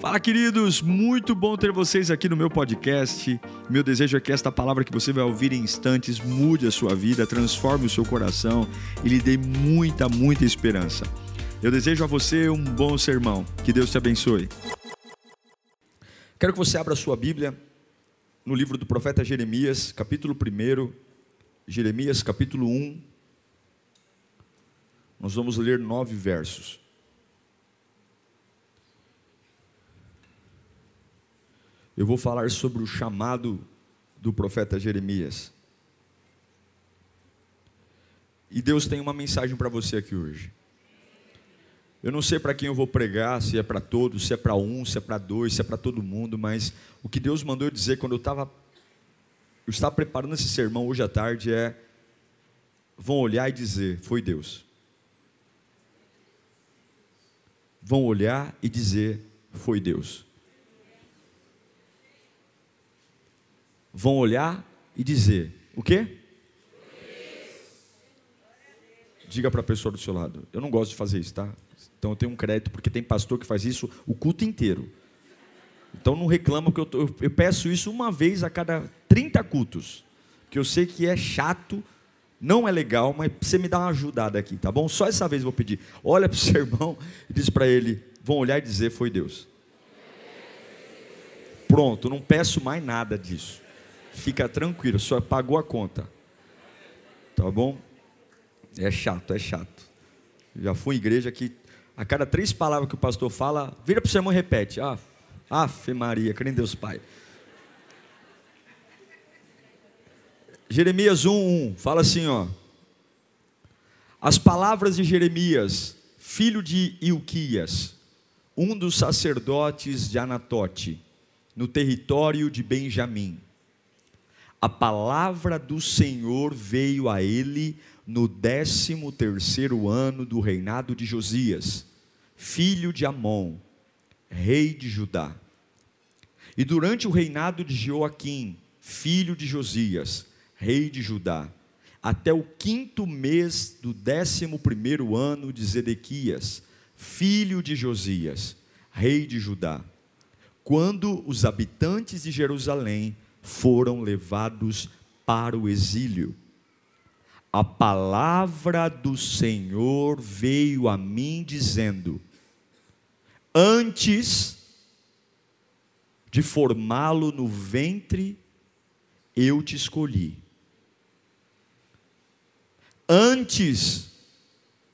Fala, queridos! Muito bom ter vocês aqui no meu podcast. Meu desejo é que esta palavra que você vai ouvir em instantes mude a sua vida, transforme o seu coração e lhe dê muita, muita esperança. Eu desejo a você um bom sermão. Que Deus te abençoe. Quero que você abra a sua Bíblia no livro do profeta Jeremias, capítulo 1. Jeremias, capítulo 1. Nós vamos ler nove versos. Eu vou falar sobre o chamado do profeta Jeremias. E Deus tem uma mensagem para você aqui hoje. Eu não sei para quem eu vou pregar, se é para todos, se é para um, se é para dois, se é para todo mundo, mas o que Deus mandou eu dizer quando eu estava eu estava preparando esse sermão hoje à tarde é vão olhar e dizer, foi Deus. Vão olhar e dizer, foi Deus. Vão olhar e dizer: O quê? Diga para a pessoa do seu lado. Eu não gosto de fazer isso, tá? Então eu tenho um crédito, porque tem pastor que faz isso o culto inteiro. Então não reclama que eu, tô, eu peço isso uma vez a cada 30 cultos. Que eu sei que é chato, não é legal, mas você me dá uma ajudada aqui, tá bom? Só essa vez eu vou pedir. Olha para o seu irmão e diz para ele: vão olhar e dizer: Foi Deus. Pronto, não peço mais nada disso. Fica tranquilo, só pagou a conta. Tá bom? É chato, é chato. Já fui em igreja que a cada três palavras que o pastor fala, vira para o sermão e repete. Ah, Ave Maria, crê em Deus Pai. Jeremias 1:1 fala assim, ó. As palavras de Jeremias, filho de Ilquias, um dos sacerdotes de Anatote, no território de Benjamim a palavra do Senhor veio a ele no décimo terceiro ano do reinado de Josias, filho de Amon, rei de Judá. E durante o reinado de Joaquim, filho de Josias, rei de Judá, até o quinto mês do décimo primeiro ano de Zedequias, filho de Josias, rei de Judá, quando os habitantes de Jerusalém foram levados para o exílio. A palavra do Senhor veio a mim dizendo: Antes de formá-lo no ventre, eu te escolhi. Antes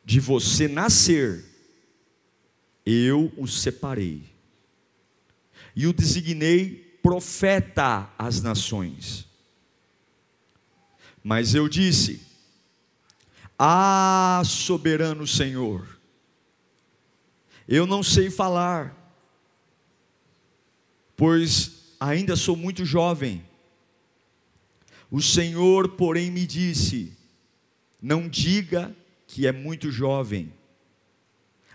de você nascer, eu o separei e o designei profeta às nações. Mas eu disse: Ah, soberano Senhor, eu não sei falar, pois ainda sou muito jovem. O Senhor, porém, me disse: Não diga que é muito jovem.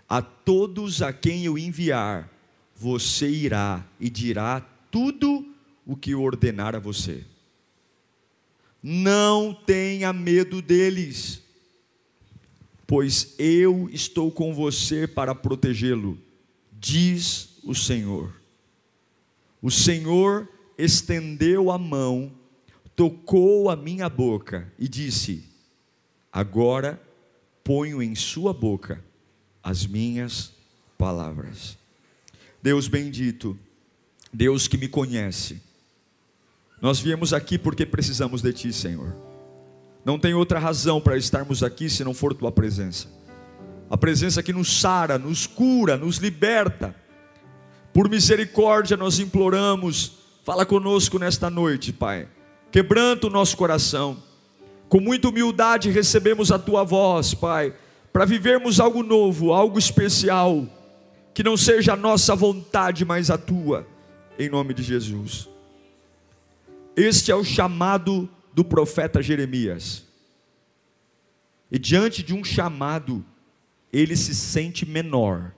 A todos a quem eu enviar, você irá e dirá tudo o que ordenar a você. Não tenha medo deles, pois eu estou com você para protegê-lo, diz o Senhor. O Senhor estendeu a mão, tocou a minha boca e disse: Agora ponho em sua boca as minhas palavras. Deus bendito Deus que me conhece. Nós viemos aqui porque precisamos de Ti, Senhor. Não tem outra razão para estarmos aqui se não for Tua presença. A presença que nos sara, nos cura, nos liberta. Por misericórdia nós imploramos, fala conosco nesta noite, Pai. Quebranta o nosso coração. Com muita humildade recebemos a Tua voz, Pai, para vivermos algo novo, algo especial. Que não seja a nossa vontade, mas a Tua em nome de Jesus. Este é o chamado do profeta Jeremias. E diante de um chamado, ele se sente menor.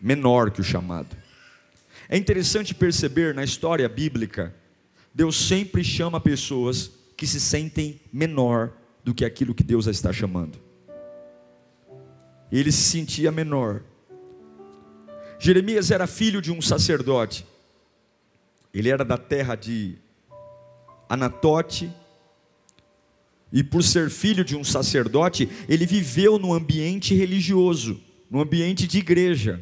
Menor que o chamado. É interessante perceber na história bíblica, Deus sempre chama pessoas que se sentem menor do que aquilo que Deus está chamando. Ele se sentia menor. Jeremias era filho de um sacerdote. Ele era da terra de Anatote. E por ser filho de um sacerdote, ele viveu no ambiente religioso, no ambiente de igreja,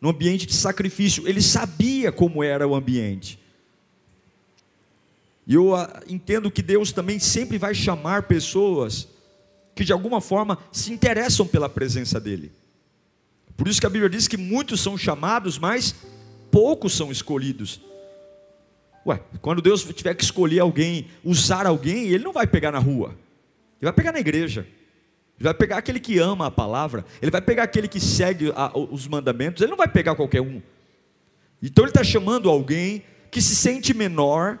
no ambiente de sacrifício. Ele sabia como era o ambiente. E eu ah, entendo que Deus também sempre vai chamar pessoas que de alguma forma se interessam pela presença dEle. Por isso que a Bíblia diz que muitos são chamados, mas poucos são escolhidos. Ué, quando Deus tiver que escolher alguém, usar alguém, Ele não vai pegar na rua, Ele vai pegar na igreja. Ele vai pegar aquele que ama a palavra, ele vai pegar aquele que segue a, os mandamentos, ele não vai pegar qualquer um. Então ele está chamando alguém que se sente menor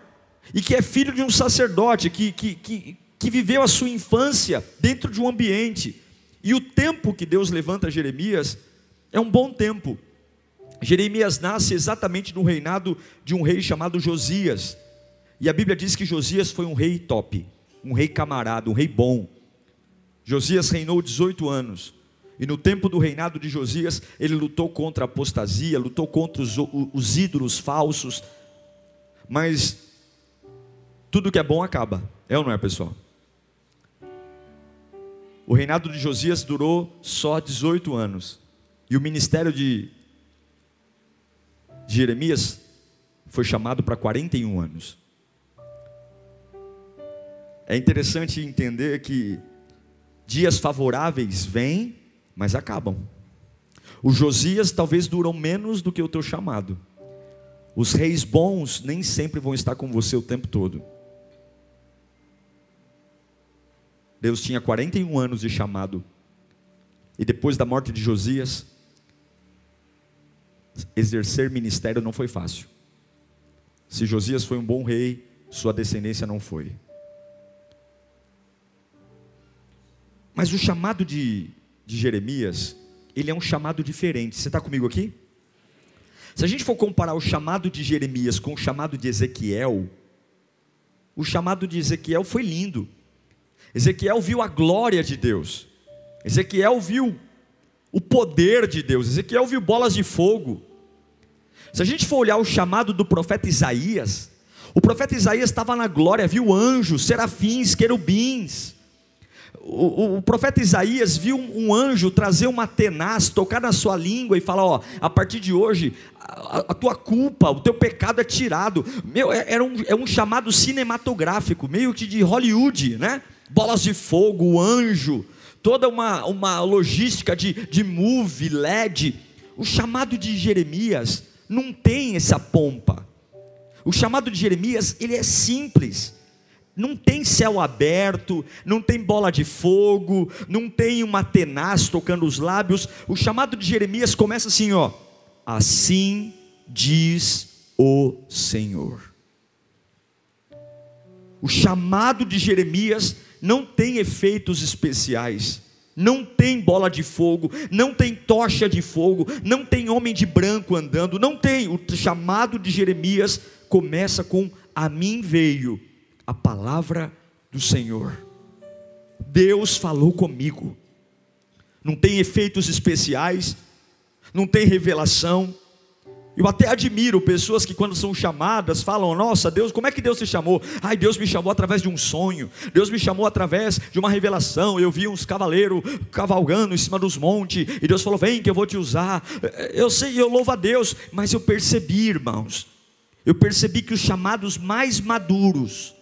e que é filho de um sacerdote, que, que, que, que viveu a sua infância dentro de um ambiente. E o tempo que Deus levanta Jeremias é um bom tempo. Jeremias nasce exatamente no reinado de um rei chamado Josias. E a Bíblia diz que Josias foi um rei top, um rei camarada, um rei bom. Josias reinou 18 anos. E no tempo do reinado de Josias, ele lutou contra a apostasia, lutou contra os, os ídolos falsos. Mas tudo que é bom acaba, é ou não é, pessoal? O reinado de Josias durou só 18 anos. E o ministério de Jeremias foi chamado para 41 anos. É interessante entender que dias favoráveis vêm, mas acabam. Os Josias talvez duram menos do que o teu chamado. Os reis bons nem sempre vão estar com você o tempo todo. Deus tinha 41 anos de chamado. E depois da morte de Josias, exercer ministério não foi fácil. Se Josias foi um bom rei, sua descendência não foi. Mas o chamado de, de Jeremias, ele é um chamado diferente. Você está comigo aqui? Se a gente for comparar o chamado de Jeremias com o chamado de Ezequiel, o chamado de Ezequiel foi lindo. Ezequiel viu a glória de Deus. Ezequiel viu o poder de Deus. Ezequiel viu bolas de fogo. Se a gente for olhar o chamado do profeta Isaías, o profeta Isaías estava na glória, viu anjos, serafins, querubins. O, o, o, profeta Isaías viu um anjo trazer uma tenaz, tocar na sua língua e falar: Ó, a partir de hoje, a, a tua culpa, o teu pecado é tirado. Meu, é, era um, é um chamado cinematográfico, meio que de Hollywood, né? Bolas de fogo, o anjo, toda uma, uma logística de, de movie, LED. O chamado de Jeremias não tem essa pompa. O chamado de Jeremias, ele é simples. Não tem céu aberto, não tem bola de fogo, não tem uma tenaz tocando os lábios. O chamado de Jeremias começa assim, ó: Assim diz o Senhor. O chamado de Jeremias não tem efeitos especiais, não tem bola de fogo, não tem tocha de fogo, não tem homem de branco andando, não tem. O chamado de Jeremias começa com: A mim veio a palavra do Senhor. Deus falou comigo. Não tem efeitos especiais, não tem revelação, eu até admiro pessoas que, quando são chamadas, falam: Nossa, Deus, como é que Deus te chamou? Ai, Deus me chamou através de um sonho, Deus me chamou através de uma revelação. Eu vi uns cavaleiros cavalgando em cima dos montes, e Deus falou: Vem que eu vou te usar. Eu sei, eu louvo a Deus, mas eu percebi, irmãos, eu percebi que os chamados mais maduros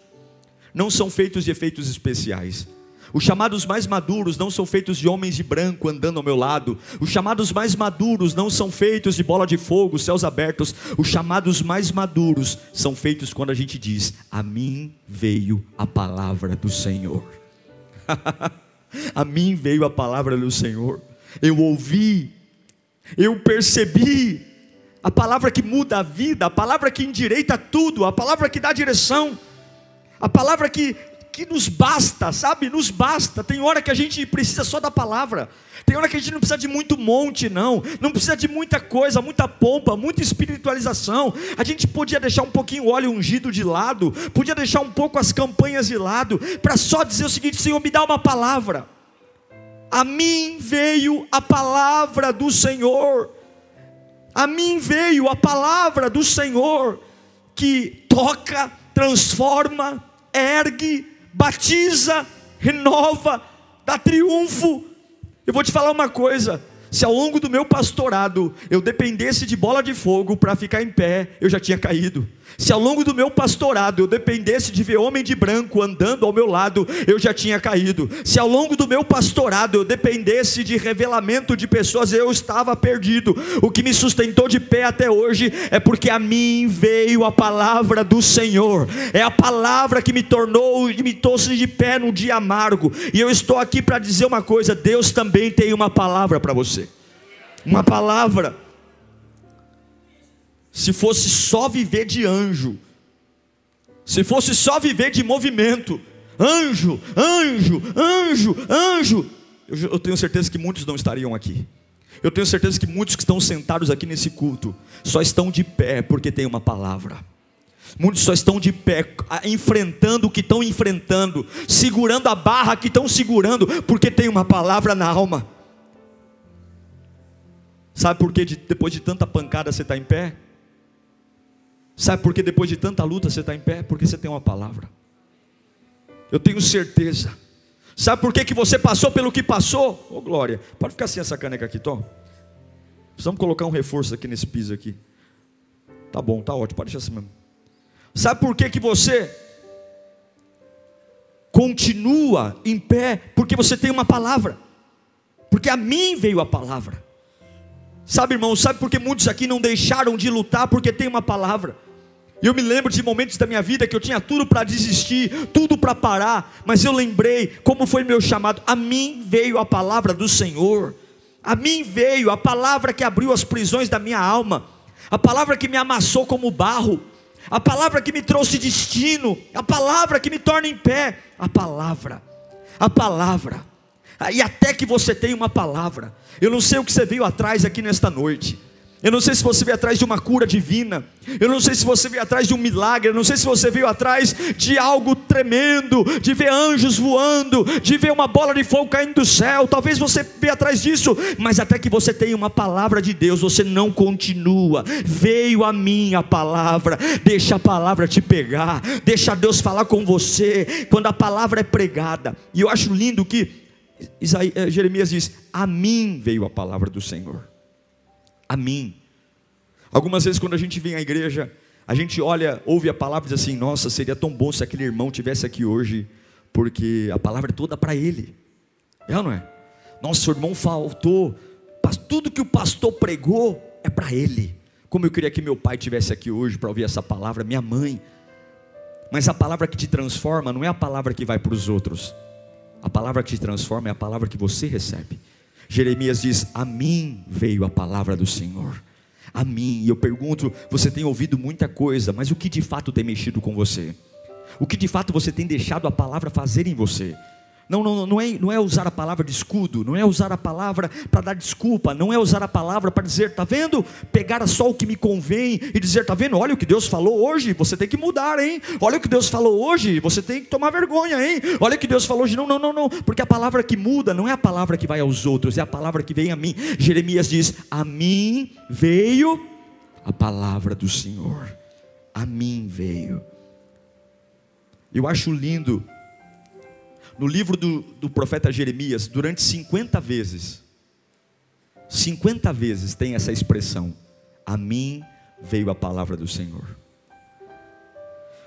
não são feitos de efeitos especiais os chamados mais maduros não são feitos de homens de branco andando ao meu lado. Os chamados mais maduros não são feitos de bola de fogo, céus abertos. Os chamados mais maduros são feitos quando a gente diz: A mim veio a palavra do Senhor. a mim veio a palavra do Senhor. Eu ouvi, eu percebi. A palavra que muda a vida, a palavra que endireita tudo, a palavra que dá direção, a palavra que, que nos basta, sabe? Nos basta. Tem hora que a gente precisa só da palavra. Tem hora que a gente não precisa de muito monte, não. Não precisa de muita coisa, muita pompa, muita espiritualização. A gente podia deixar um pouquinho o óleo ungido de lado, podia deixar um pouco as campanhas de lado, para só dizer o seguinte: Senhor, me dá uma palavra. A mim veio a palavra do Senhor. A mim veio a palavra do Senhor que toca, transforma, ergue, batiza, renova, dá triunfo. Eu vou te falar uma coisa: se ao longo do meu pastorado eu dependesse de bola de fogo para ficar em pé, eu já tinha caído. Se ao longo do meu pastorado eu dependesse de ver homem de branco andando ao meu lado, eu já tinha caído. Se ao longo do meu pastorado eu dependesse de revelamento de pessoas, eu estava perdido. O que me sustentou de pé até hoje é porque a mim veio a palavra do Senhor. É a palavra que me tornou e me trouxe de pé num dia amargo. E eu estou aqui para dizer uma coisa: Deus também tem uma palavra para você uma palavra. Se fosse só viver de anjo, se fosse só viver de movimento, anjo, anjo, anjo, anjo, eu, tenho certeza que muitos não estariam aqui. Eu tenho certeza que muitos que estão sentados aqui nesse culto só estão de pé porque tem uma palavra. Muitos só estão de pé, enfrentando o que estão enfrentando, segurando a barra que estão segurando, porque tem uma palavra na alma. Sabe por que de, depois de tanta pancada você está em pé? Sabe por que depois de tanta luta você está em pé? Porque você tem uma palavra. Eu tenho certeza. Sabe por que, que você passou pelo que passou? Ô oh, glória, pode ficar sem essa caneca aqui, Tom. Precisamos colocar um reforço aqui nesse piso aqui. Tá bom, tá ótimo, pode deixar assim mesmo. Sabe por que, que você continua em pé? Porque você tem uma palavra. Porque a mim veio a palavra. Sabe, irmão, sabe por que muitos aqui não deixaram de lutar? Porque tem uma palavra. Eu me lembro de momentos da minha vida que eu tinha tudo para desistir, tudo para parar, mas eu lembrei como foi meu chamado. A mim veio a palavra do Senhor. A mim veio a palavra que abriu as prisões da minha alma, a palavra que me amassou como barro, a palavra que me trouxe destino, a palavra que me torna em pé, a palavra, a palavra. E até que você tenha uma palavra. Eu não sei o que você veio atrás aqui nesta noite. Eu não sei se você veio atrás de uma cura divina. Eu não sei se você veio atrás de um milagre. Eu não sei se você veio atrás de algo tremendo, de ver anjos voando, de ver uma bola de fogo caindo do céu. Talvez você veio atrás disso, mas até que você tenha uma palavra de Deus, você não continua. Veio a mim a palavra. Deixa a palavra te pegar. Deixa Deus falar com você quando a palavra é pregada. E eu acho lindo que Isaías, eh, Jeremias diz: A mim veio a palavra do Senhor. A mim. Algumas vezes, quando a gente vem à igreja, a gente olha, ouve a palavra e diz assim: Nossa, seria tão bom se aquele irmão tivesse aqui hoje, porque a palavra é toda para ele. É ou não é? Nossa, o irmão faltou. Tudo que o pastor pregou é para ele. Como eu queria que meu pai tivesse aqui hoje para ouvir essa palavra, minha mãe. Mas a palavra que te transforma não é a palavra que vai para os outros. A palavra que te transforma é a palavra que você recebe. Jeremias diz: A mim veio a palavra do Senhor. A mim. E eu pergunto: você tem ouvido muita coisa, mas o que de fato tem mexido com você? O que de fato você tem deixado a palavra fazer em você? Não, não, não, é, não é usar a palavra de escudo, não é usar a palavra para dar desculpa, não é usar a palavra para dizer, tá vendo? Pegar só o que me convém e dizer, tá vendo? Olha o que Deus falou hoje, você tem que mudar, hein? Olha o que Deus falou hoje, você tem que tomar vergonha, hein? Olha o que Deus falou hoje, não, não, não, não, porque a palavra que muda não é a palavra que vai aos outros, é a palavra que vem a mim. Jeremias diz: A mim veio a palavra do Senhor, a mim veio. Eu acho lindo no livro do, do profeta Jeremias, durante 50 vezes, 50 vezes tem essa expressão: A mim veio a palavra do Senhor.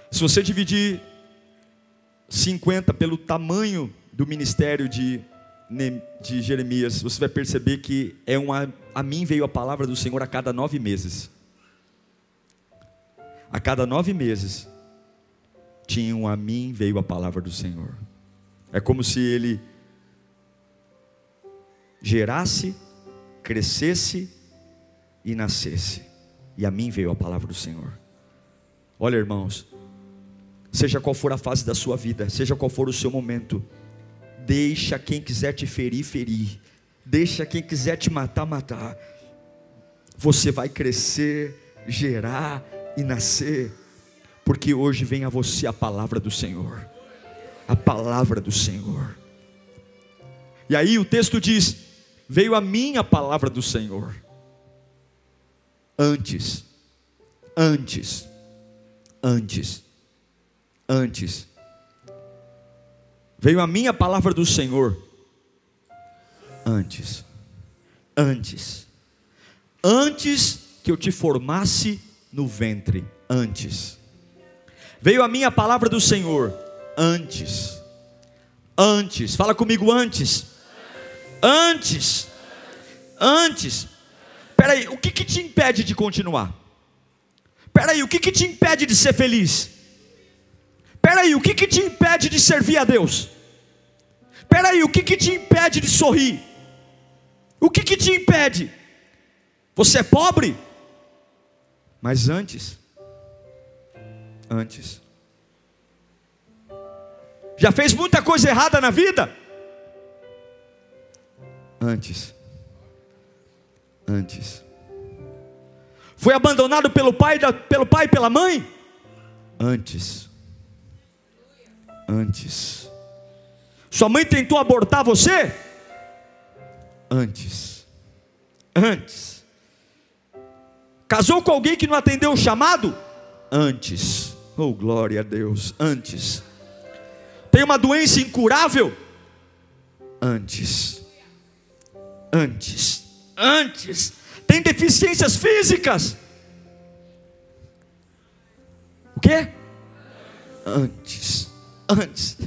Se você dividir 50 pelo tamanho do ministério de, de Jeremias, você vai perceber que é uma, a mim veio a palavra do Senhor a cada nove meses. A cada nove meses, tinha um a mim veio a palavra do Senhor. É como se ele gerasse, crescesse e nascesse. E a mim veio a palavra do Senhor. Olha, irmãos, seja qual for a fase da sua vida, seja qual for o seu momento, deixa quem quiser te ferir, ferir. Deixa quem quiser te matar, matar. Você vai crescer, gerar e nascer, porque hoje vem a você a palavra do Senhor a palavra do Senhor. E aí o texto diz: Veio a mim a palavra do Senhor. Antes, antes, antes, antes, veio a minha palavra do Senhor. Antes, antes, antes que eu te formasse no ventre, antes. Veio a minha palavra do Senhor, antes, antes, fala comigo antes, antes, antes. Peraí, o que, que te impede de continuar? Peraí, o que, que te impede de ser feliz? Peraí, o que, que te impede de servir a Deus? Peraí, o que, que te impede de sorrir? O que, que te impede? Você é pobre? Mas antes, antes, já fez muita coisa errada na vida? Antes, antes, foi abandonado pelo pai, pelo pai e pela mãe? Antes, antes, sua mãe tentou abortar você? Antes, antes, casou com alguém que não atendeu o chamado? Antes, oh glória a Deus, antes, tem uma doença incurável? Antes, antes, antes, tem deficiências físicas? O que? Antes, antes.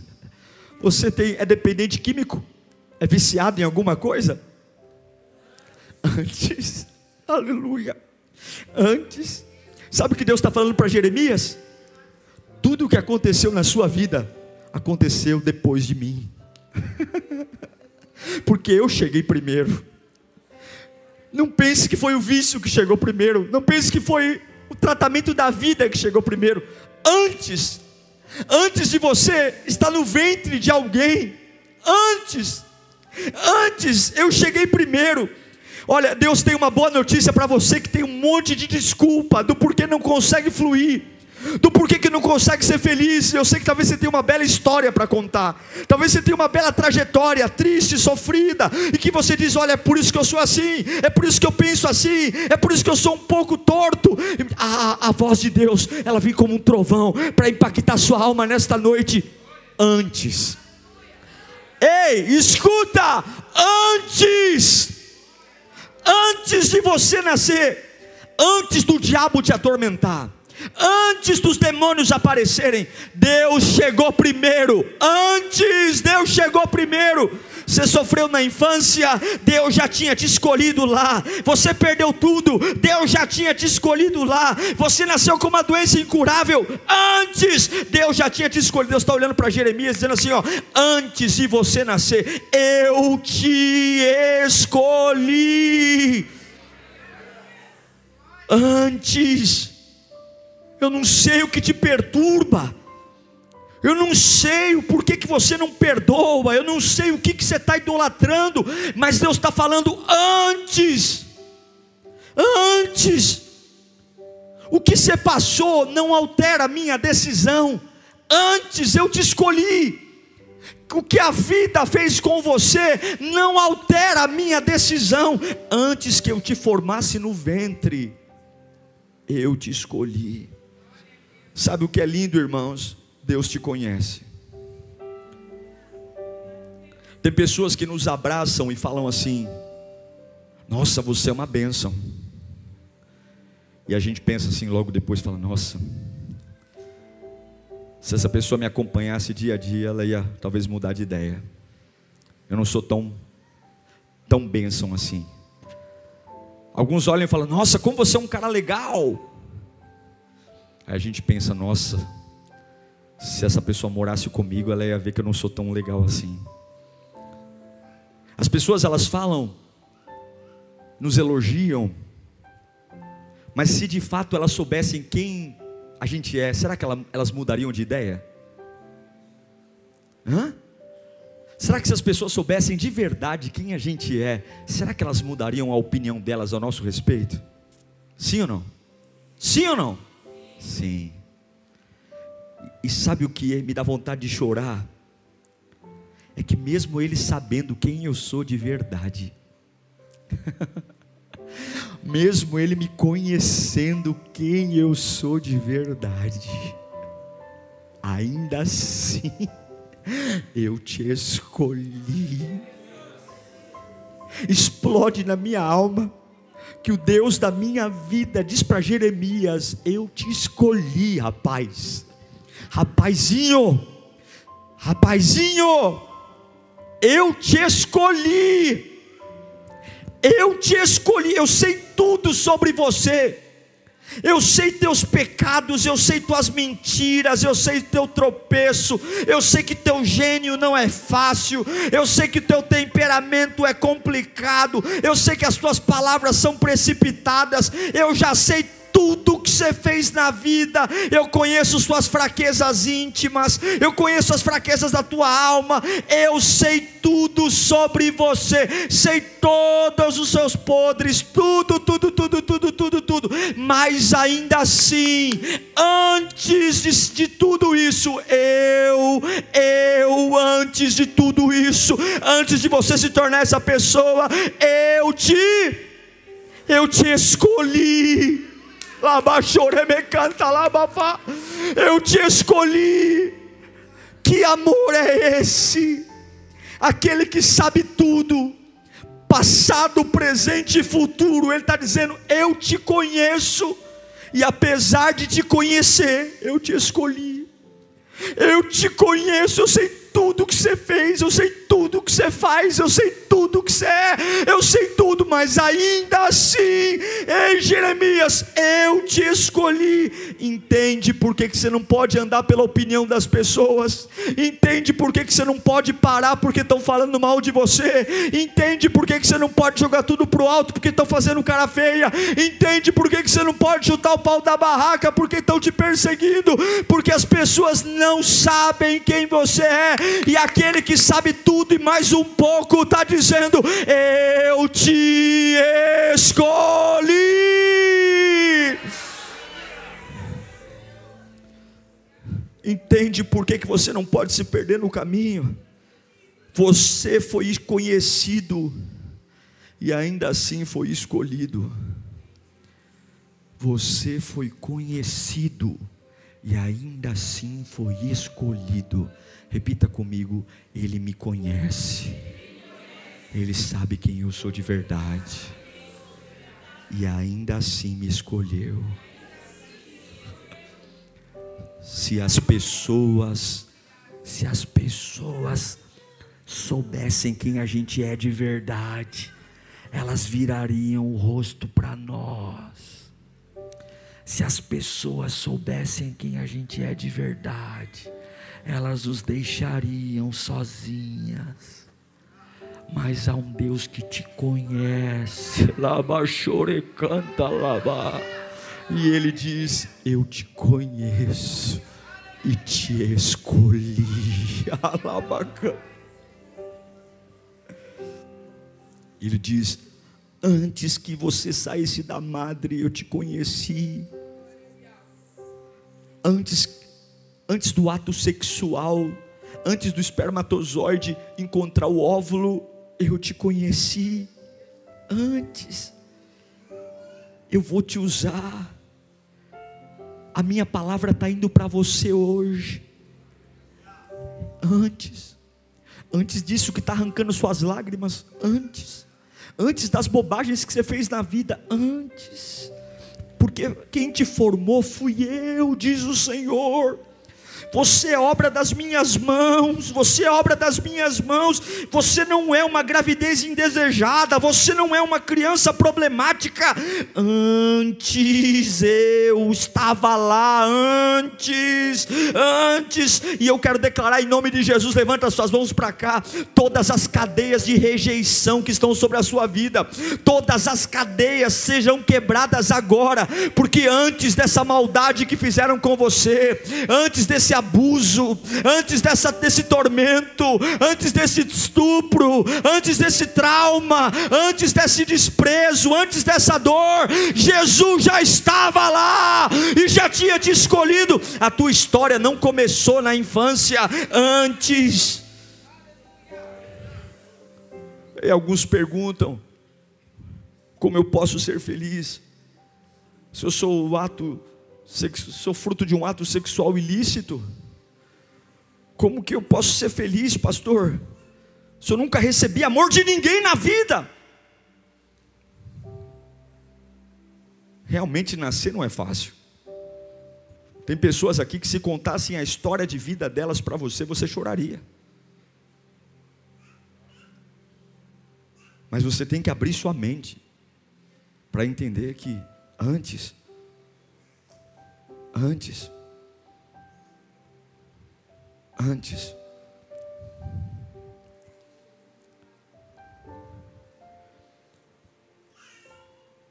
Você tem, é dependente químico? É viciado em alguma coisa? Antes, aleluia. Antes, sabe o que Deus está falando para Jeremias? Tudo o que aconteceu na sua vida aconteceu depois de mim. Porque eu cheguei primeiro. Não pense que foi o vício que chegou primeiro. Não pense que foi o tratamento da vida que chegou primeiro. Antes, antes de você estar no ventre de alguém, antes, antes eu cheguei primeiro. Olha, Deus tem uma boa notícia para você que tem um monte de desculpa do porquê não consegue fluir do porquê que não consegue ser feliz. Eu sei que talvez você tenha uma bela história para contar, talvez você tenha uma bela trajetória, triste, sofrida, e que você diz: Olha, é por isso que eu sou assim, é por isso que eu penso assim, é por isso que eu sou um pouco torto. A, a voz de Deus, ela vem como um trovão para impactar sua alma nesta noite. Antes, ei, escuta, antes, antes de você nascer, antes do diabo te atormentar, Antes dos demônios aparecerem, Deus chegou primeiro. Antes, Deus chegou primeiro. Você sofreu na infância, Deus já tinha te escolhido lá. Você perdeu tudo, Deus já tinha te escolhido lá. Você nasceu com uma doença incurável, antes, Deus já tinha te escolhido. Deus está olhando para Jeremias dizendo assim: ó, antes de você nascer, eu te escolhi. Antes eu não sei o que te perturba. Eu não sei o porquê que você não perdoa. Eu não sei o que, que você está idolatrando. Mas Deus está falando antes. Antes. O que você passou não altera a minha decisão. Antes eu te escolhi. O que a vida fez com você não altera a minha decisão. Antes que eu te formasse no ventre, eu te escolhi. Sabe o que é lindo, irmãos? Deus te conhece. Tem pessoas que nos abraçam e falam assim: Nossa, você é uma bênção. E a gente pensa assim logo depois, fala: Nossa, se essa pessoa me acompanhasse dia a dia, ela ia talvez mudar de ideia. Eu não sou tão tão bênção assim. Alguns olham e falam: Nossa, como você é um cara legal. Aí a gente pensa, nossa, se essa pessoa morasse comigo, ela ia ver que eu não sou tão legal assim. As pessoas elas falam, nos elogiam, mas se de fato elas soubessem quem a gente é, será que elas mudariam de ideia? Hã? Será que se as pessoas soubessem de verdade quem a gente é, será que elas mudariam a opinião delas ao nosso respeito? Sim ou não? Sim ou não? Sim. E sabe o que me dá vontade de chorar? É que mesmo eles sabendo quem eu sou de verdade, mesmo Ele me conhecendo quem eu sou de verdade, ainda assim, eu te escolhi. Explode na minha alma que o Deus da minha vida diz para Jeremias: Eu te escolhi, rapaz, rapazinho, rapazinho, eu te escolhi, eu te escolhi, eu sei tudo sobre você. Eu sei teus pecados, eu sei tuas mentiras, eu sei teu tropeço, eu sei que teu gênio não é fácil, eu sei que teu temperamento é complicado, eu sei que as tuas palavras são precipitadas, eu já sei tudo você fez na vida, eu conheço suas fraquezas íntimas, eu conheço as fraquezas da tua alma, eu sei tudo sobre você, sei todos os seus podres, tudo, tudo, tudo, tudo, tudo, tudo, mas ainda assim, antes de, de tudo isso, eu, eu, antes de tudo isso, antes de você se tornar essa pessoa, eu te, eu te escolhi eu te escolhi. Que amor é esse? Aquele que sabe tudo, passado, presente e futuro. Ele está dizendo: Eu te conheço, e apesar de te conhecer, eu te escolhi. Eu te conheço, eu sei tudo que você fez, eu sei tudo que você faz, eu sei tudo que você é, eu sei tudo, mas ainda assim, ei Jeremias, eu te escolhi. Entende por que, que você não pode andar pela opinião das pessoas, entende por que, que você não pode parar porque estão falando mal de você, entende por que, que você não pode jogar tudo pro alto porque estão fazendo cara feia, entende por que, que você não pode chutar o pau da barraca porque estão te perseguindo, porque as pessoas não sabem quem você é, e aquele que sabe tudo e mais um pouco está dizendo: Eu te escolhi. Entende por que, que você não pode se perder no caminho? Você foi conhecido e ainda assim foi escolhido. Você foi conhecido e ainda assim foi escolhido. Repita comigo: Ele me conhece, Ele sabe quem eu sou de verdade, e ainda assim me escolheu. Se as pessoas, se as pessoas soubessem quem a gente é de verdade, elas virariam o rosto para nós. Se as pessoas soubessem quem a gente é de verdade, elas os deixariam sozinhas. Mas há um Deus que te conhece. Lava chore canta lava. E ele diz: Eu te conheço e te escolhi. Alabaca. Ele diz: Antes que você saísse da madre, eu te conheci. Antes antes do ato sexual, antes do espermatozoide encontrar o óvulo, eu te conheci. Antes, eu vou te usar. A minha palavra está indo para você hoje. Antes, antes disso que está arrancando suas lágrimas, antes, antes das bobagens que você fez na vida, antes, porque quem te formou fui eu, diz o Senhor. Você é obra das minhas mãos, você é obra das minhas mãos. Você não é uma gravidez indesejada, você não é uma criança problemática. Antes eu estava lá, antes, antes, e eu quero declarar em nome de Jesus: levanta as suas mãos para cá. Todas as cadeias de rejeição que estão sobre a sua vida, todas as cadeias sejam quebradas agora, porque antes dessa maldade que fizeram com você, antes desse abuso, antes dessa, desse tormento, antes desse estupro, antes desse trauma, antes desse desprezo, antes dessa dor, Jesus já estava lá e já tinha te escolhido. A tua história não começou na infância, antes. E alguns perguntam: Como eu posso ser feliz? Se eu sou o ato, sou fruto de um ato sexual ilícito, como que eu posso ser feliz, pastor? Se eu nunca recebi amor de ninguém na vida. Realmente nascer não é fácil. Tem pessoas aqui que se contassem a história de vida delas para você, você choraria. Mas você tem que abrir sua mente para entender que antes, antes, antes,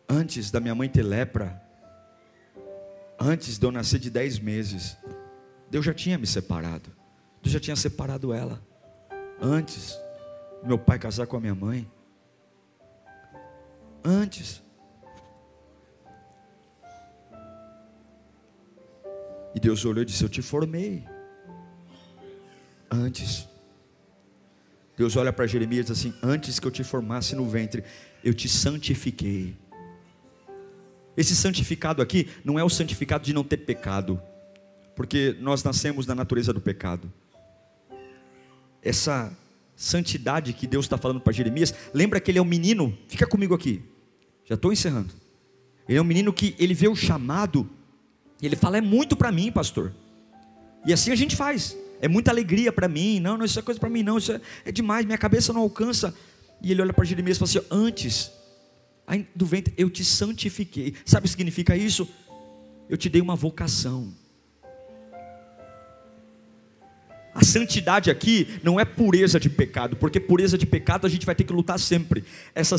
antes da minha mãe ter lepra, antes de eu nascer de dez meses, Deus já tinha me separado, Deus já tinha separado ela, antes meu pai casar com a minha mãe, antes. E Deus olhou e disse: Eu te formei. Antes. Deus olha para Jeremias e diz assim: Antes que eu te formasse no ventre, eu te santifiquei. Esse santificado aqui não é o santificado de não ter pecado, porque nós nascemos na natureza do pecado. Essa santidade que Deus está falando para Jeremias, lembra que ele é um menino, fica comigo aqui, já estou encerrando. Ele é um menino que ele vê o chamado, ele fala: É muito para mim, pastor. E assim a gente faz, é muita alegria para mim, não, não, isso é coisa para mim, não, isso é, é, demais, minha cabeça não alcança. E ele olha para Jeremias e fala assim: Antes do ventre eu te santifiquei. Sabe o que significa isso? Eu te dei uma vocação. A santidade aqui não é pureza de pecado, porque pureza de pecado a gente vai ter que lutar sempre. Essa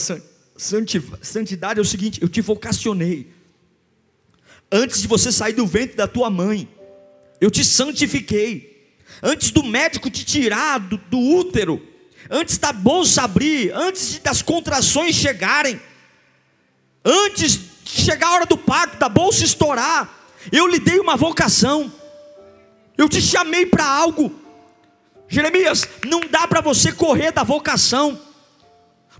santidade é o seguinte: eu te vocacionei. Antes de você sair do ventre da tua mãe, eu te santifiquei. Antes do médico te tirar do, do útero, antes da bolsa abrir, antes das contrações chegarem, antes de chegar a hora do parto, da bolsa estourar, eu lhe dei uma vocação, eu te chamei para algo. Jeremias, não dá para você correr da vocação,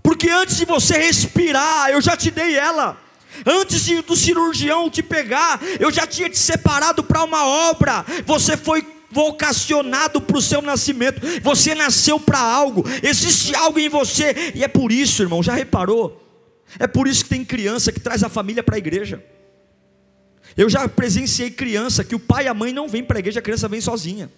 porque antes de você respirar, eu já te dei ela. Antes de, do cirurgião te pegar, eu já tinha te separado para uma obra. Você foi vocacionado para o seu nascimento. Você nasceu para algo. Existe algo em você. E é por isso, irmão, já reparou? É por isso que tem criança que traz a família para a igreja. Eu já presenciei criança que o pai e a mãe não vêm para a igreja, a criança vem sozinha.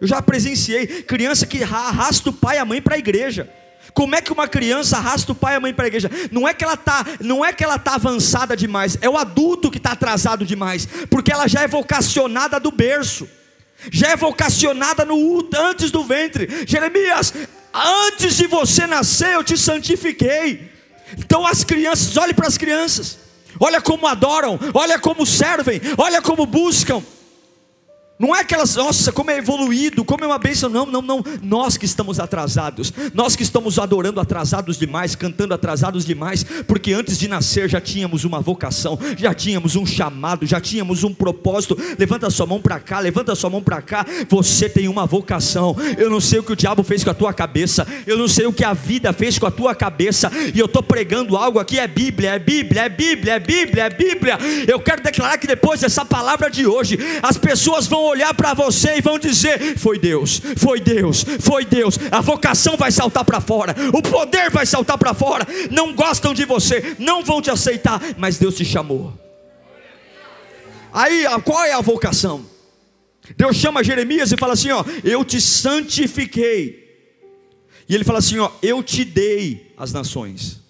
Eu já presenciei criança que arrasta o pai e a mãe para a igreja. Como é que uma criança arrasta o pai e a mãe para a igreja? Não é que ela tá, não é que ela tá avançada demais, é o adulto que está atrasado demais, porque ela já é vocacionada do berço, já é vocacionada no antes do ventre. Jeremias, antes de você nascer eu te santifiquei. Então as crianças, olhe para as crianças, olha como adoram, olha como servem, olha como buscam. Não é aquelas, nossa, como é evoluído, como é uma bênção. Não, não, não. Nós que estamos atrasados, nós que estamos adorando atrasados demais, cantando atrasados demais, porque antes de nascer já tínhamos uma vocação, já tínhamos um chamado, já tínhamos um propósito. Levanta sua mão para cá, levanta sua mão para cá. Você tem uma vocação. Eu não sei o que o diabo fez com a tua cabeça, eu não sei o que a vida fez com a tua cabeça, e eu estou pregando algo aqui: é Bíblia, é Bíblia, é Bíblia, é Bíblia, é Bíblia. Eu quero declarar que depois dessa palavra de hoje, as pessoas vão olhar para você e vão dizer: Foi Deus, foi Deus, foi Deus. A vocação vai saltar para fora, o poder vai saltar para fora. Não gostam de você, não vão te aceitar, mas Deus te chamou. Aí, qual é a vocação? Deus chama Jeremias e fala assim: Ó, eu te santifiquei. E ele fala assim: Ó, eu te dei as nações.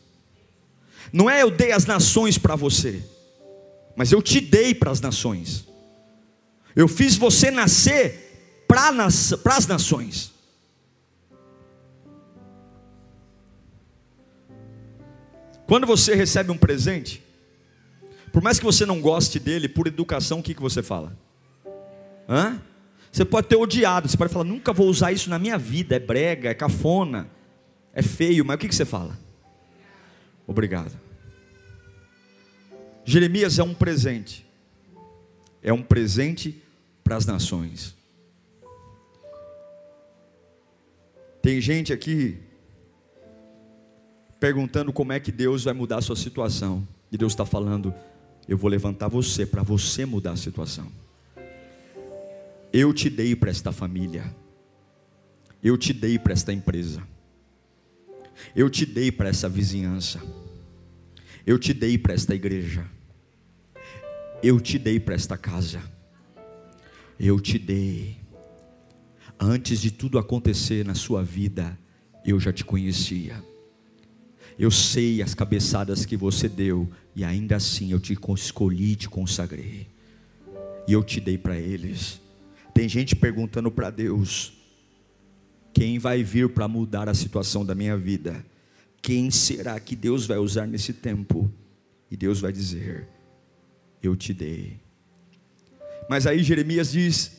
Não é eu dei as nações para você, mas eu te dei para as nações. Eu fiz você nascer para as nações. Quando você recebe um presente, por mais que você não goste dele, por educação, o que, que você fala? Hã? Você pode ter odiado, você pode falar, nunca vou usar isso na minha vida, é brega, é cafona, é feio, mas o que, que você fala? Obrigado. Jeremias é um presente, é um presente para as nações. Tem gente aqui perguntando como é que Deus vai mudar a sua situação. E Deus está falando: eu vou levantar você para você mudar a situação. Eu te dei para esta família. Eu te dei para esta empresa. Eu te dei para essa vizinhança. Eu te dei para esta igreja. Eu te dei para esta casa. Eu te dei. Antes de tudo acontecer na sua vida, eu já te conhecia. Eu sei as cabeçadas que você deu, e ainda assim eu te escolhi te consagrei. E eu te dei para eles. Tem gente perguntando para Deus: quem vai vir para mudar a situação da minha vida? Quem será que Deus vai usar nesse tempo? E Deus vai dizer: Eu te dei. Mas aí Jeremias diz: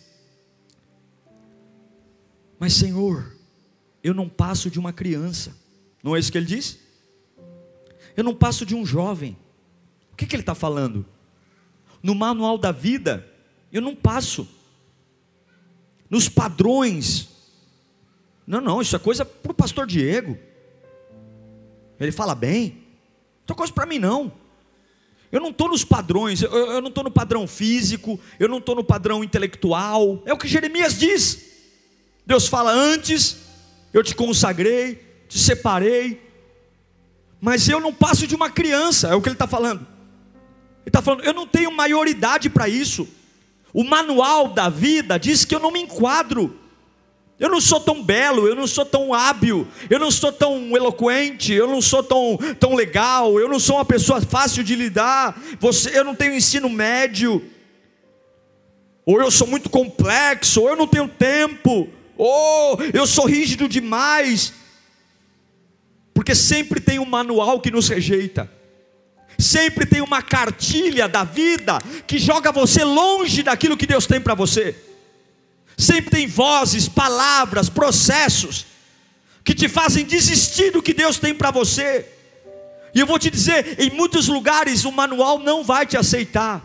Mas Senhor, eu não passo de uma criança. Não é isso que ele diz? Eu não passo de um jovem. O que, que ele está falando? No manual da vida, eu não passo nos padrões. Não, não, isso é coisa para o pastor Diego. Ele fala bem. Não é coisa para mim, não. Eu não estou nos padrões, eu, eu não estou no padrão físico, eu não estou no padrão intelectual. É o que Jeremias diz. Deus fala: Antes eu te consagrei, te separei, mas eu não passo de uma criança, é o que ele está falando. Ele está falando: Eu não tenho maioridade para isso. O manual da vida diz que eu não me enquadro. Eu não sou tão belo, eu não sou tão hábil, eu não sou tão eloquente, eu não sou tão, tão legal, eu não sou uma pessoa fácil de lidar, você, eu não tenho ensino médio, ou eu sou muito complexo, ou eu não tenho tempo, ou eu sou rígido demais, porque sempre tem um manual que nos rejeita. Sempre tem uma cartilha da vida que joga você longe daquilo que Deus tem para você. Sempre tem vozes, palavras, processos que te fazem desistir do que Deus tem para você. E eu vou te dizer, em muitos lugares o manual não vai te aceitar.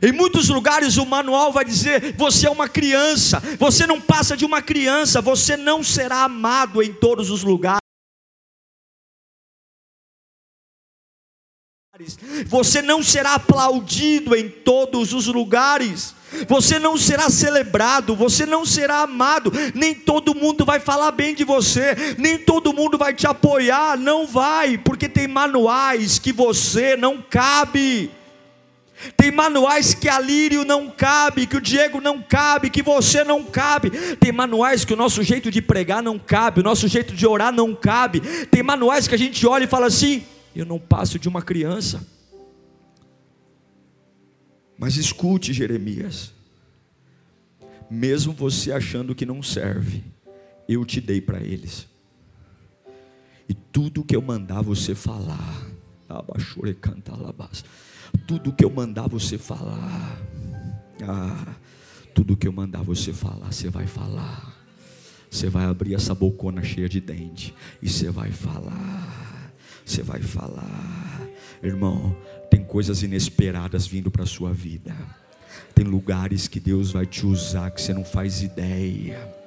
Em muitos lugares o manual vai dizer: você é uma criança, você não passa de uma criança, você não será amado em todos os lugares. Você não será aplaudido em todos os lugares. Você não será celebrado, você não será amado, nem todo mundo vai falar bem de você, nem todo mundo vai te apoiar, não vai, porque tem manuais que você não cabe. Tem manuais que a Lírio não cabe, que o Diego não cabe, que você não cabe. Tem manuais que o nosso jeito de pregar não cabe, o nosso jeito de orar não cabe. Tem manuais que a gente olha e fala assim: eu não passo de uma criança. Mas escute, Jeremias, mesmo você achando que não serve, eu te dei para eles. E tudo que eu mandar você falar, tudo que eu mandar você falar, ah, tudo que eu mandar você falar, você vai falar. Você vai abrir essa bocona cheia de dente e você vai falar você vai falar. Irmão, tem coisas inesperadas vindo para a sua vida. Tem lugares que Deus vai te usar que você não faz ideia.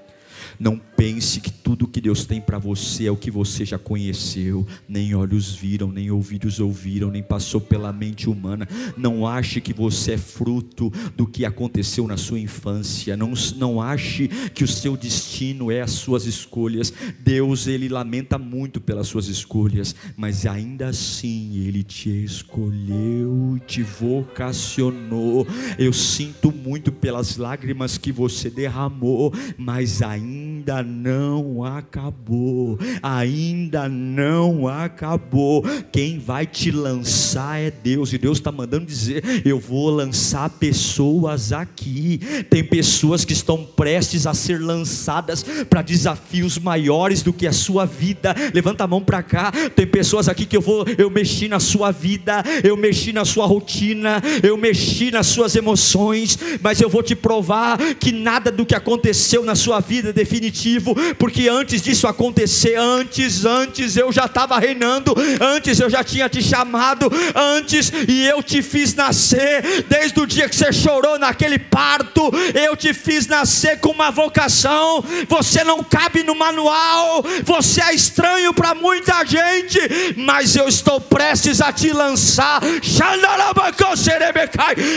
Não pense que tudo que Deus tem para você é o que você já conheceu, nem olhos viram, nem ouvidos ouviram, nem passou pela mente humana. Não ache que você é fruto do que aconteceu na sua infância. Não, não ache que o seu destino é as suas escolhas. Deus, ele lamenta muito pelas suas escolhas, mas ainda assim ele te escolheu te vocacionou. Eu sinto muito pelas lágrimas que você derramou, mas ainda ainda não acabou, ainda não acabou. Quem vai te lançar é Deus, e Deus está mandando dizer: Eu vou lançar pessoas aqui. Tem pessoas que estão prestes a ser lançadas para desafios maiores do que a sua vida. Levanta a mão para cá. Tem pessoas aqui que eu vou, eu mexi na sua vida, eu mexi na sua rotina, eu mexi nas suas emoções, mas eu vou te provar que nada do que aconteceu na sua vida definitivamente definitivo, porque antes disso acontecer, antes, antes eu já estava reinando, antes eu já tinha te chamado, antes e eu te fiz nascer, desde o dia que você chorou naquele parto, eu te fiz nascer com uma vocação. Você não cabe no manual, você é estranho para muita gente, mas eu estou prestes a te lançar.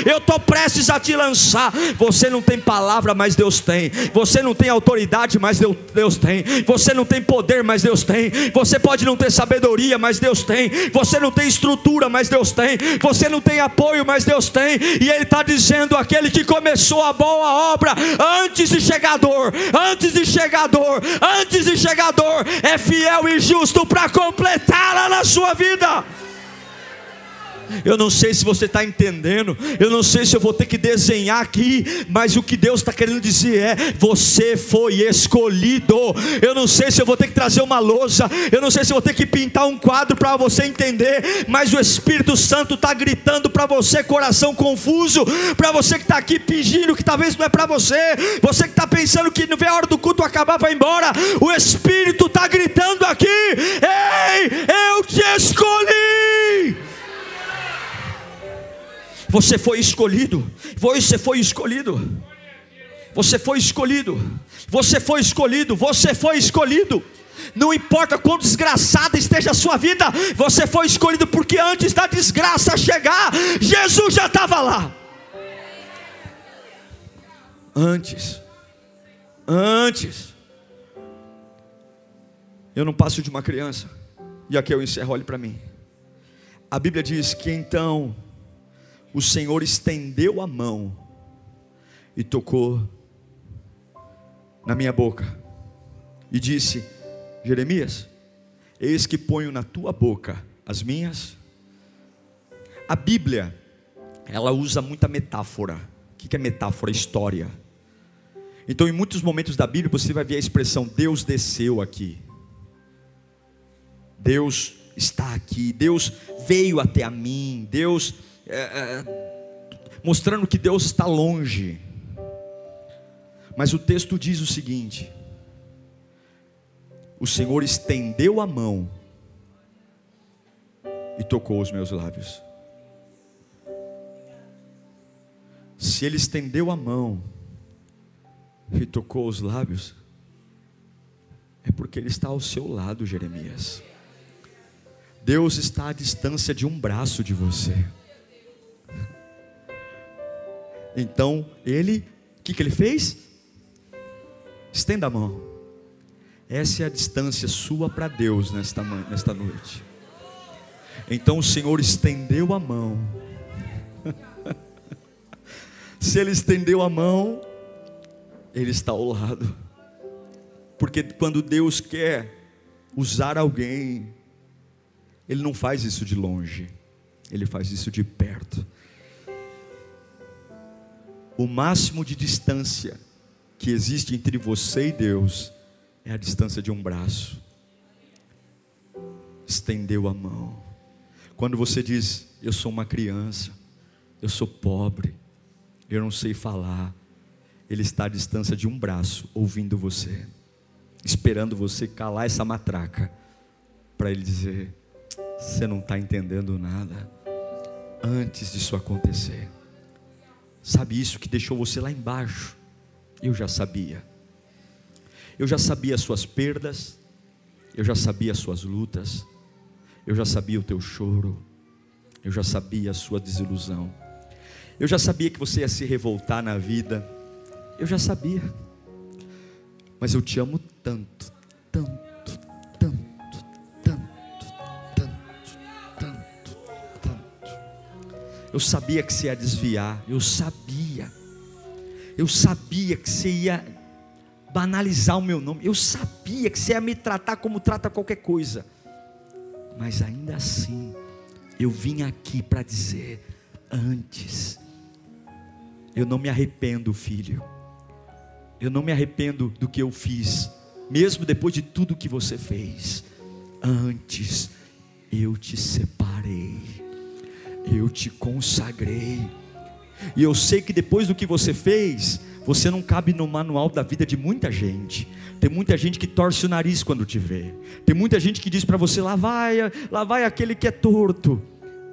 Eu estou prestes a te lançar. Você não tem palavra, mas Deus tem. Você não tem autoridade, mas Deus tem. Você não tem poder, mas Deus tem. Você pode não ter sabedoria, mas Deus tem. Você não tem estrutura, mas Deus tem. Você não tem apoio, mas Deus tem. E Ele está dizendo: aquele que começou a boa obra antes de chegador, antes de chegador, antes de chegador, é fiel e justo para completá-la na sua vida. Eu não sei se você está entendendo, eu não sei se eu vou ter que desenhar aqui, mas o que Deus está querendo dizer é: você foi escolhido. Eu não sei se eu vou ter que trazer uma lousa, eu não sei se eu vou ter que pintar um quadro para você entender, mas o Espírito Santo está gritando para você, coração confuso, para você que está aqui fingindo que talvez não é para você, você que está pensando que não vê a hora do culto acabar para ir embora, o Espírito está gritando aqui: ei, eu te escolhi. Você foi escolhido. Você foi escolhido. Você foi escolhido. Você foi escolhido. Você foi escolhido. Não importa quão desgraçada esteja a sua vida, você foi escolhido porque antes da desgraça chegar, Jesus já estava lá. Antes. Antes. Eu não passo de uma criança. E aqui eu encerro, olhe para mim. A Bíblia diz que então o Senhor estendeu a mão e tocou na minha boca e disse: Jeremias, eis que ponho na tua boca as minhas. A Bíblia, ela usa muita metáfora. O que é metáfora? História. Então, em muitos momentos da Bíblia, você vai ver a expressão Deus desceu aqui. Deus está aqui. Deus veio até a mim. Deus é, é, mostrando que Deus está longe. Mas o texto diz o seguinte: o Senhor estendeu a mão e tocou os meus lábios. Se Ele estendeu a mão e tocou os lábios, é porque Ele está ao seu lado, Jeremias. Deus está à distância de um braço de você. Então ele, o que, que ele fez? Estenda a mão. Essa é a distância sua para Deus nesta, nesta noite. Então o Senhor estendeu a mão. Se Ele estendeu a mão, Ele está ao lado. Porque quando Deus quer usar alguém, Ele não faz isso de longe, Ele faz isso de perto o máximo de distância que existe entre você e Deus é a distância de um braço. Estendeu a mão. Quando você diz, eu sou uma criança, eu sou pobre, eu não sei falar, Ele está à distância de um braço, ouvindo você, esperando você calar essa matraca, para Ele dizer: você não está entendendo nada, antes disso acontecer. Sabe isso que deixou você lá embaixo? Eu já sabia. Eu já sabia as suas perdas, eu já sabia as suas lutas, eu já sabia o teu choro, eu já sabia a sua desilusão, eu já sabia que você ia se revoltar na vida, eu já sabia, mas eu te amo tanto, tanto Eu sabia que você ia desviar, eu sabia. Eu sabia que você ia banalizar o meu nome. Eu sabia que você ia me tratar como trata qualquer coisa. Mas ainda assim, eu vim aqui para dizer: antes, eu não me arrependo, filho. Eu não me arrependo do que eu fiz, mesmo depois de tudo que você fez. Antes, eu te separei eu te consagrei. E eu sei que depois do que você fez, Você não cabe no manual da vida de muita gente. Tem muita gente que torce o nariz quando te vê. Tem muita gente que diz para você: lá vai, lá vai aquele que é torto.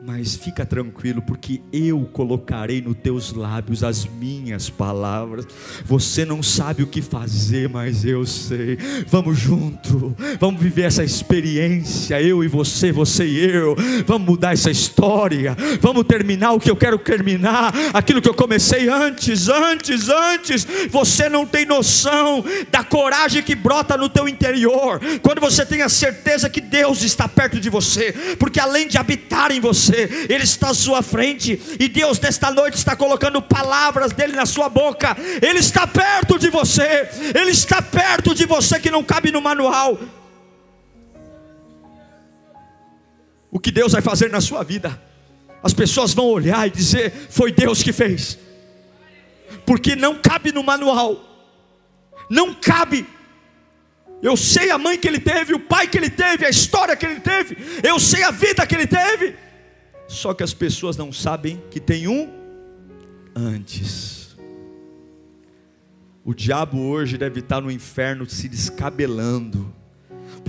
Mas fica tranquilo, porque eu colocarei nos teus lábios as minhas palavras. Você não sabe o que fazer, mas eu sei. Vamos junto, vamos viver essa experiência, eu e você, você e eu. Vamos mudar essa história, vamos terminar o que eu quero terminar, aquilo que eu comecei antes, antes, antes. Você não tem noção da coragem que brota no teu interior, quando você tem a certeza que Deus está perto de você, porque além de habitar em você, você, Ele está à sua frente, e Deus nesta noite está colocando palavras dele na sua boca, Ele está perto de você, Ele está perto de você que não cabe no manual. O que Deus vai fazer na sua vida, as pessoas vão olhar e dizer: Foi Deus que fez, porque não cabe no manual, não cabe. Eu sei a mãe que ele teve, o pai que ele teve, a história que ele teve, eu sei a vida que ele teve. Só que as pessoas não sabem que tem um antes. O diabo hoje deve estar no inferno se descabelando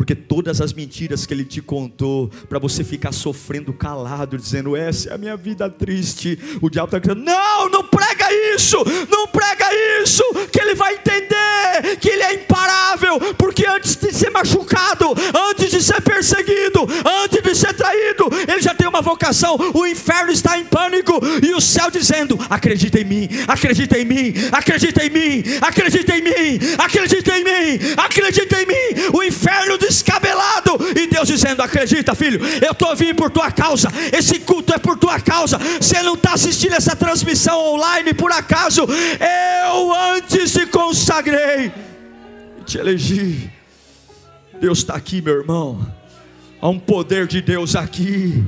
porque todas as mentiras que ele te contou, para você ficar sofrendo calado, dizendo, essa é a minha vida triste, o diabo está dizendo, não, não prega isso, não prega isso, que ele vai entender que ele é imparável, porque antes de ser machucado, antes de ser perseguido, antes de ser traído, ele já tem uma vocação, o inferno está em pânico, e o céu dizendo, acredita em mim, acredita em mim, acredita em mim, acredita em mim, acredita em mim, acredita em mim, o inferno descabelado. E Deus dizendo: Acredita, filho, eu estou vindo por tua causa. Esse culto é por tua causa. Você não está assistindo essa transmissão online por acaso. Eu antes te consagrei, te elegi. Deus está aqui, meu irmão. Há um poder de Deus aqui.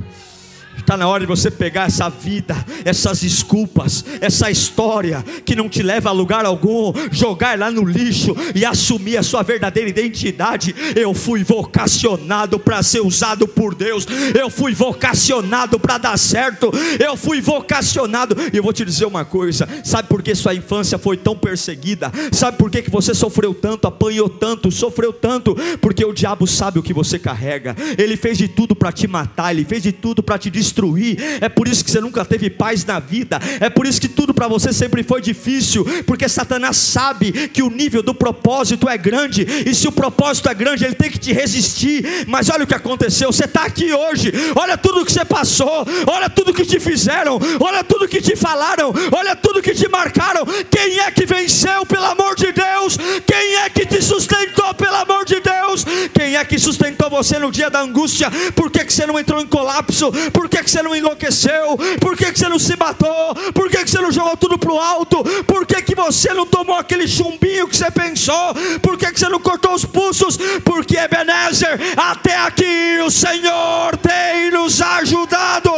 Está na hora de você pegar essa vida, essas desculpas, essa história que não te leva a lugar algum, jogar lá no lixo e assumir a sua verdadeira identidade. Eu fui vocacionado para ser usado por Deus, eu fui vocacionado para dar certo, eu fui vocacionado. E eu vou te dizer uma coisa: sabe por que sua infância foi tão perseguida? Sabe por que, que você sofreu tanto, apanhou tanto, sofreu tanto? Porque o diabo sabe o que você carrega, ele fez de tudo para te matar, ele fez de tudo para te destruir destruir. É por isso que você nunca teve paz na vida. É por isso que tudo para você sempre foi difícil, porque Satanás sabe que o nível do propósito é grande, e se o propósito é grande, ele tem que te resistir. Mas olha o que aconteceu: você está aqui hoje, olha tudo que você passou, olha tudo que te fizeram, olha tudo que te falaram, olha tudo que te marcaram. Quem é que venceu, pelo amor de Deus? Quem é que te sustentou, pelo amor de Deus? Quem é que sustentou você no dia da angústia? Por que, que você não entrou em colapso? Por que, que você não enlouqueceu? Por que, que você não se matou? Por que, que você não jogou tudo para o alto? Por que, que você não tomou aquele chumbinho que você pensou? Por que, que você não cortou os pulsos? Porque Ebenezer, até aqui o Senhor tem nos ajudado.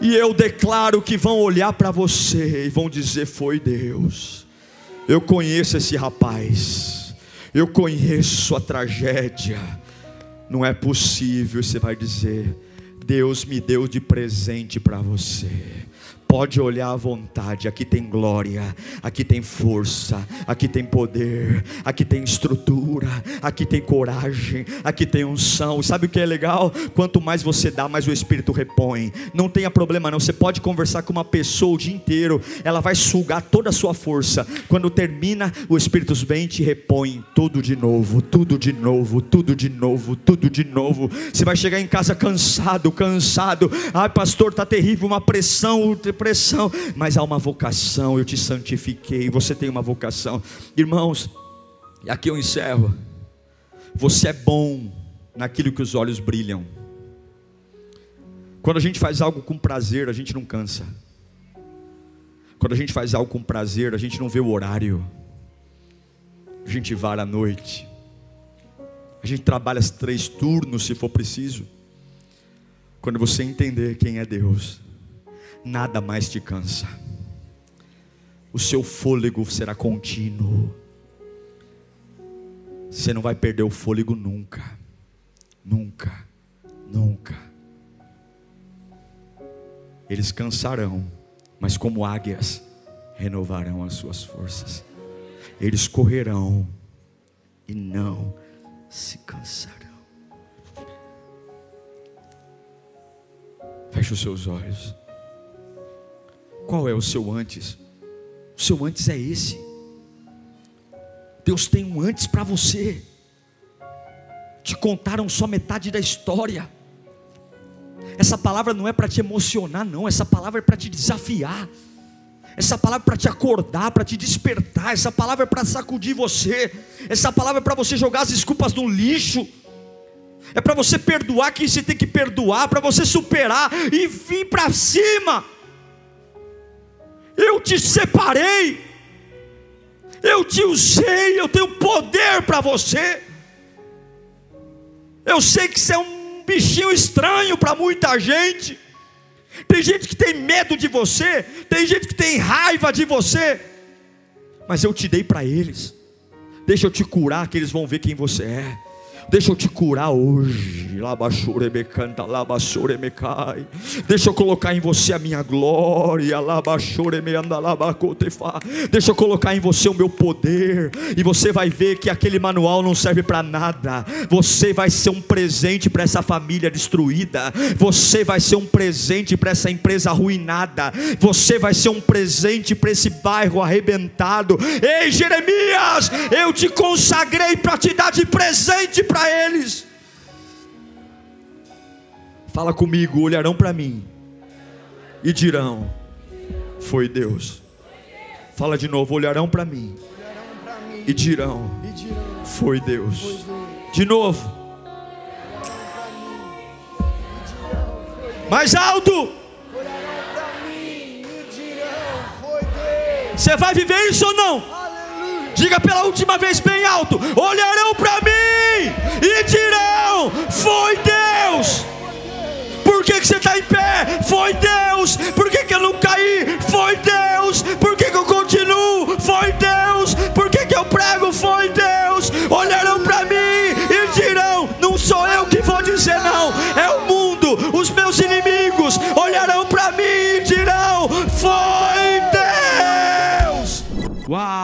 E eu declaro que vão olhar para você e vão dizer: Foi Deus. Eu conheço esse rapaz, eu conheço a tragédia não é possível, você vai dizer: Deus me deu de presente para você pode olhar à vontade. Aqui tem glória, aqui tem força, aqui tem poder, aqui tem estrutura, aqui tem coragem, aqui tem unção. Sabe o que é legal? Quanto mais você dá, mais o Espírito repõe. Não tenha problema, não. Você pode conversar com uma pessoa o dia inteiro, ela vai sugar toda a sua força. Quando termina, o Espírito vem e te repõe tudo de novo, tudo de novo, tudo de novo, tudo de novo. Você vai chegar em casa cansado, cansado. Ai, pastor, tá terrível, uma pressão, pressão, mas há uma vocação, eu te santifiquei, você tem uma vocação. Irmãos, e aqui eu encerro. Você é bom naquilo que os olhos brilham. Quando a gente faz algo com prazer, a gente não cansa. Quando a gente faz algo com prazer, a gente não vê o horário. A gente vara à noite. A gente trabalha três turnos se for preciso. Quando você entender quem é Deus, nada mais te cansa. O seu fôlego será contínuo. Você não vai perder o fôlego nunca. Nunca. Nunca. Eles cansarão, mas como águias renovarão as suas forças. Eles correrão e não se cansarão. Feche os seus olhos. Qual é o seu antes? O seu antes é esse. Deus tem um antes para você. Te contaram só metade da história. Essa palavra não é para te emocionar, não. Essa palavra é para te desafiar. Essa palavra é para te acordar, para te despertar. Essa palavra é para sacudir você. Essa palavra é para você jogar as desculpas no lixo. É para você perdoar quem você tem que perdoar, para você superar e vir para cima. Eu te separei. Eu te usei, eu tenho poder para você. Eu sei que você é um bichinho estranho para muita gente. Tem gente que tem medo de você, tem gente que tem raiva de você, mas eu te dei para eles. Deixa eu te curar, que eles vão ver quem você é. Deixa eu te curar hoje. Deixa eu colocar em você a minha glória. Deixa eu colocar em você o meu poder. E você vai ver que aquele manual não serve para nada. Você vai ser um presente para essa família destruída. Você vai ser um presente para essa empresa arruinada. Você vai ser um presente para esse bairro arrebentado. Ei, Jeremias, eu te consagrei para te dar de presente para eles. Fala comigo, olharão para mim e dirão: Foi Deus. Fala de novo, olharão para mim e dirão: Foi Deus. De novo. Mais alto. Você vai viver isso ou não? Diga pela última vez bem alto: olharão para mim e dirão: Foi Deus. Por que, que você está em pé? Foi Deus. Por que, que eu não caí? Foi Deus. Por que, que eu continuo? Foi Deus. Por que, que eu prego? Foi Deus. Olharão para mim e dirão: Não sou eu que vou dizer, não. É o mundo, os meus inimigos olharão para mim e dirão: Foi Uau!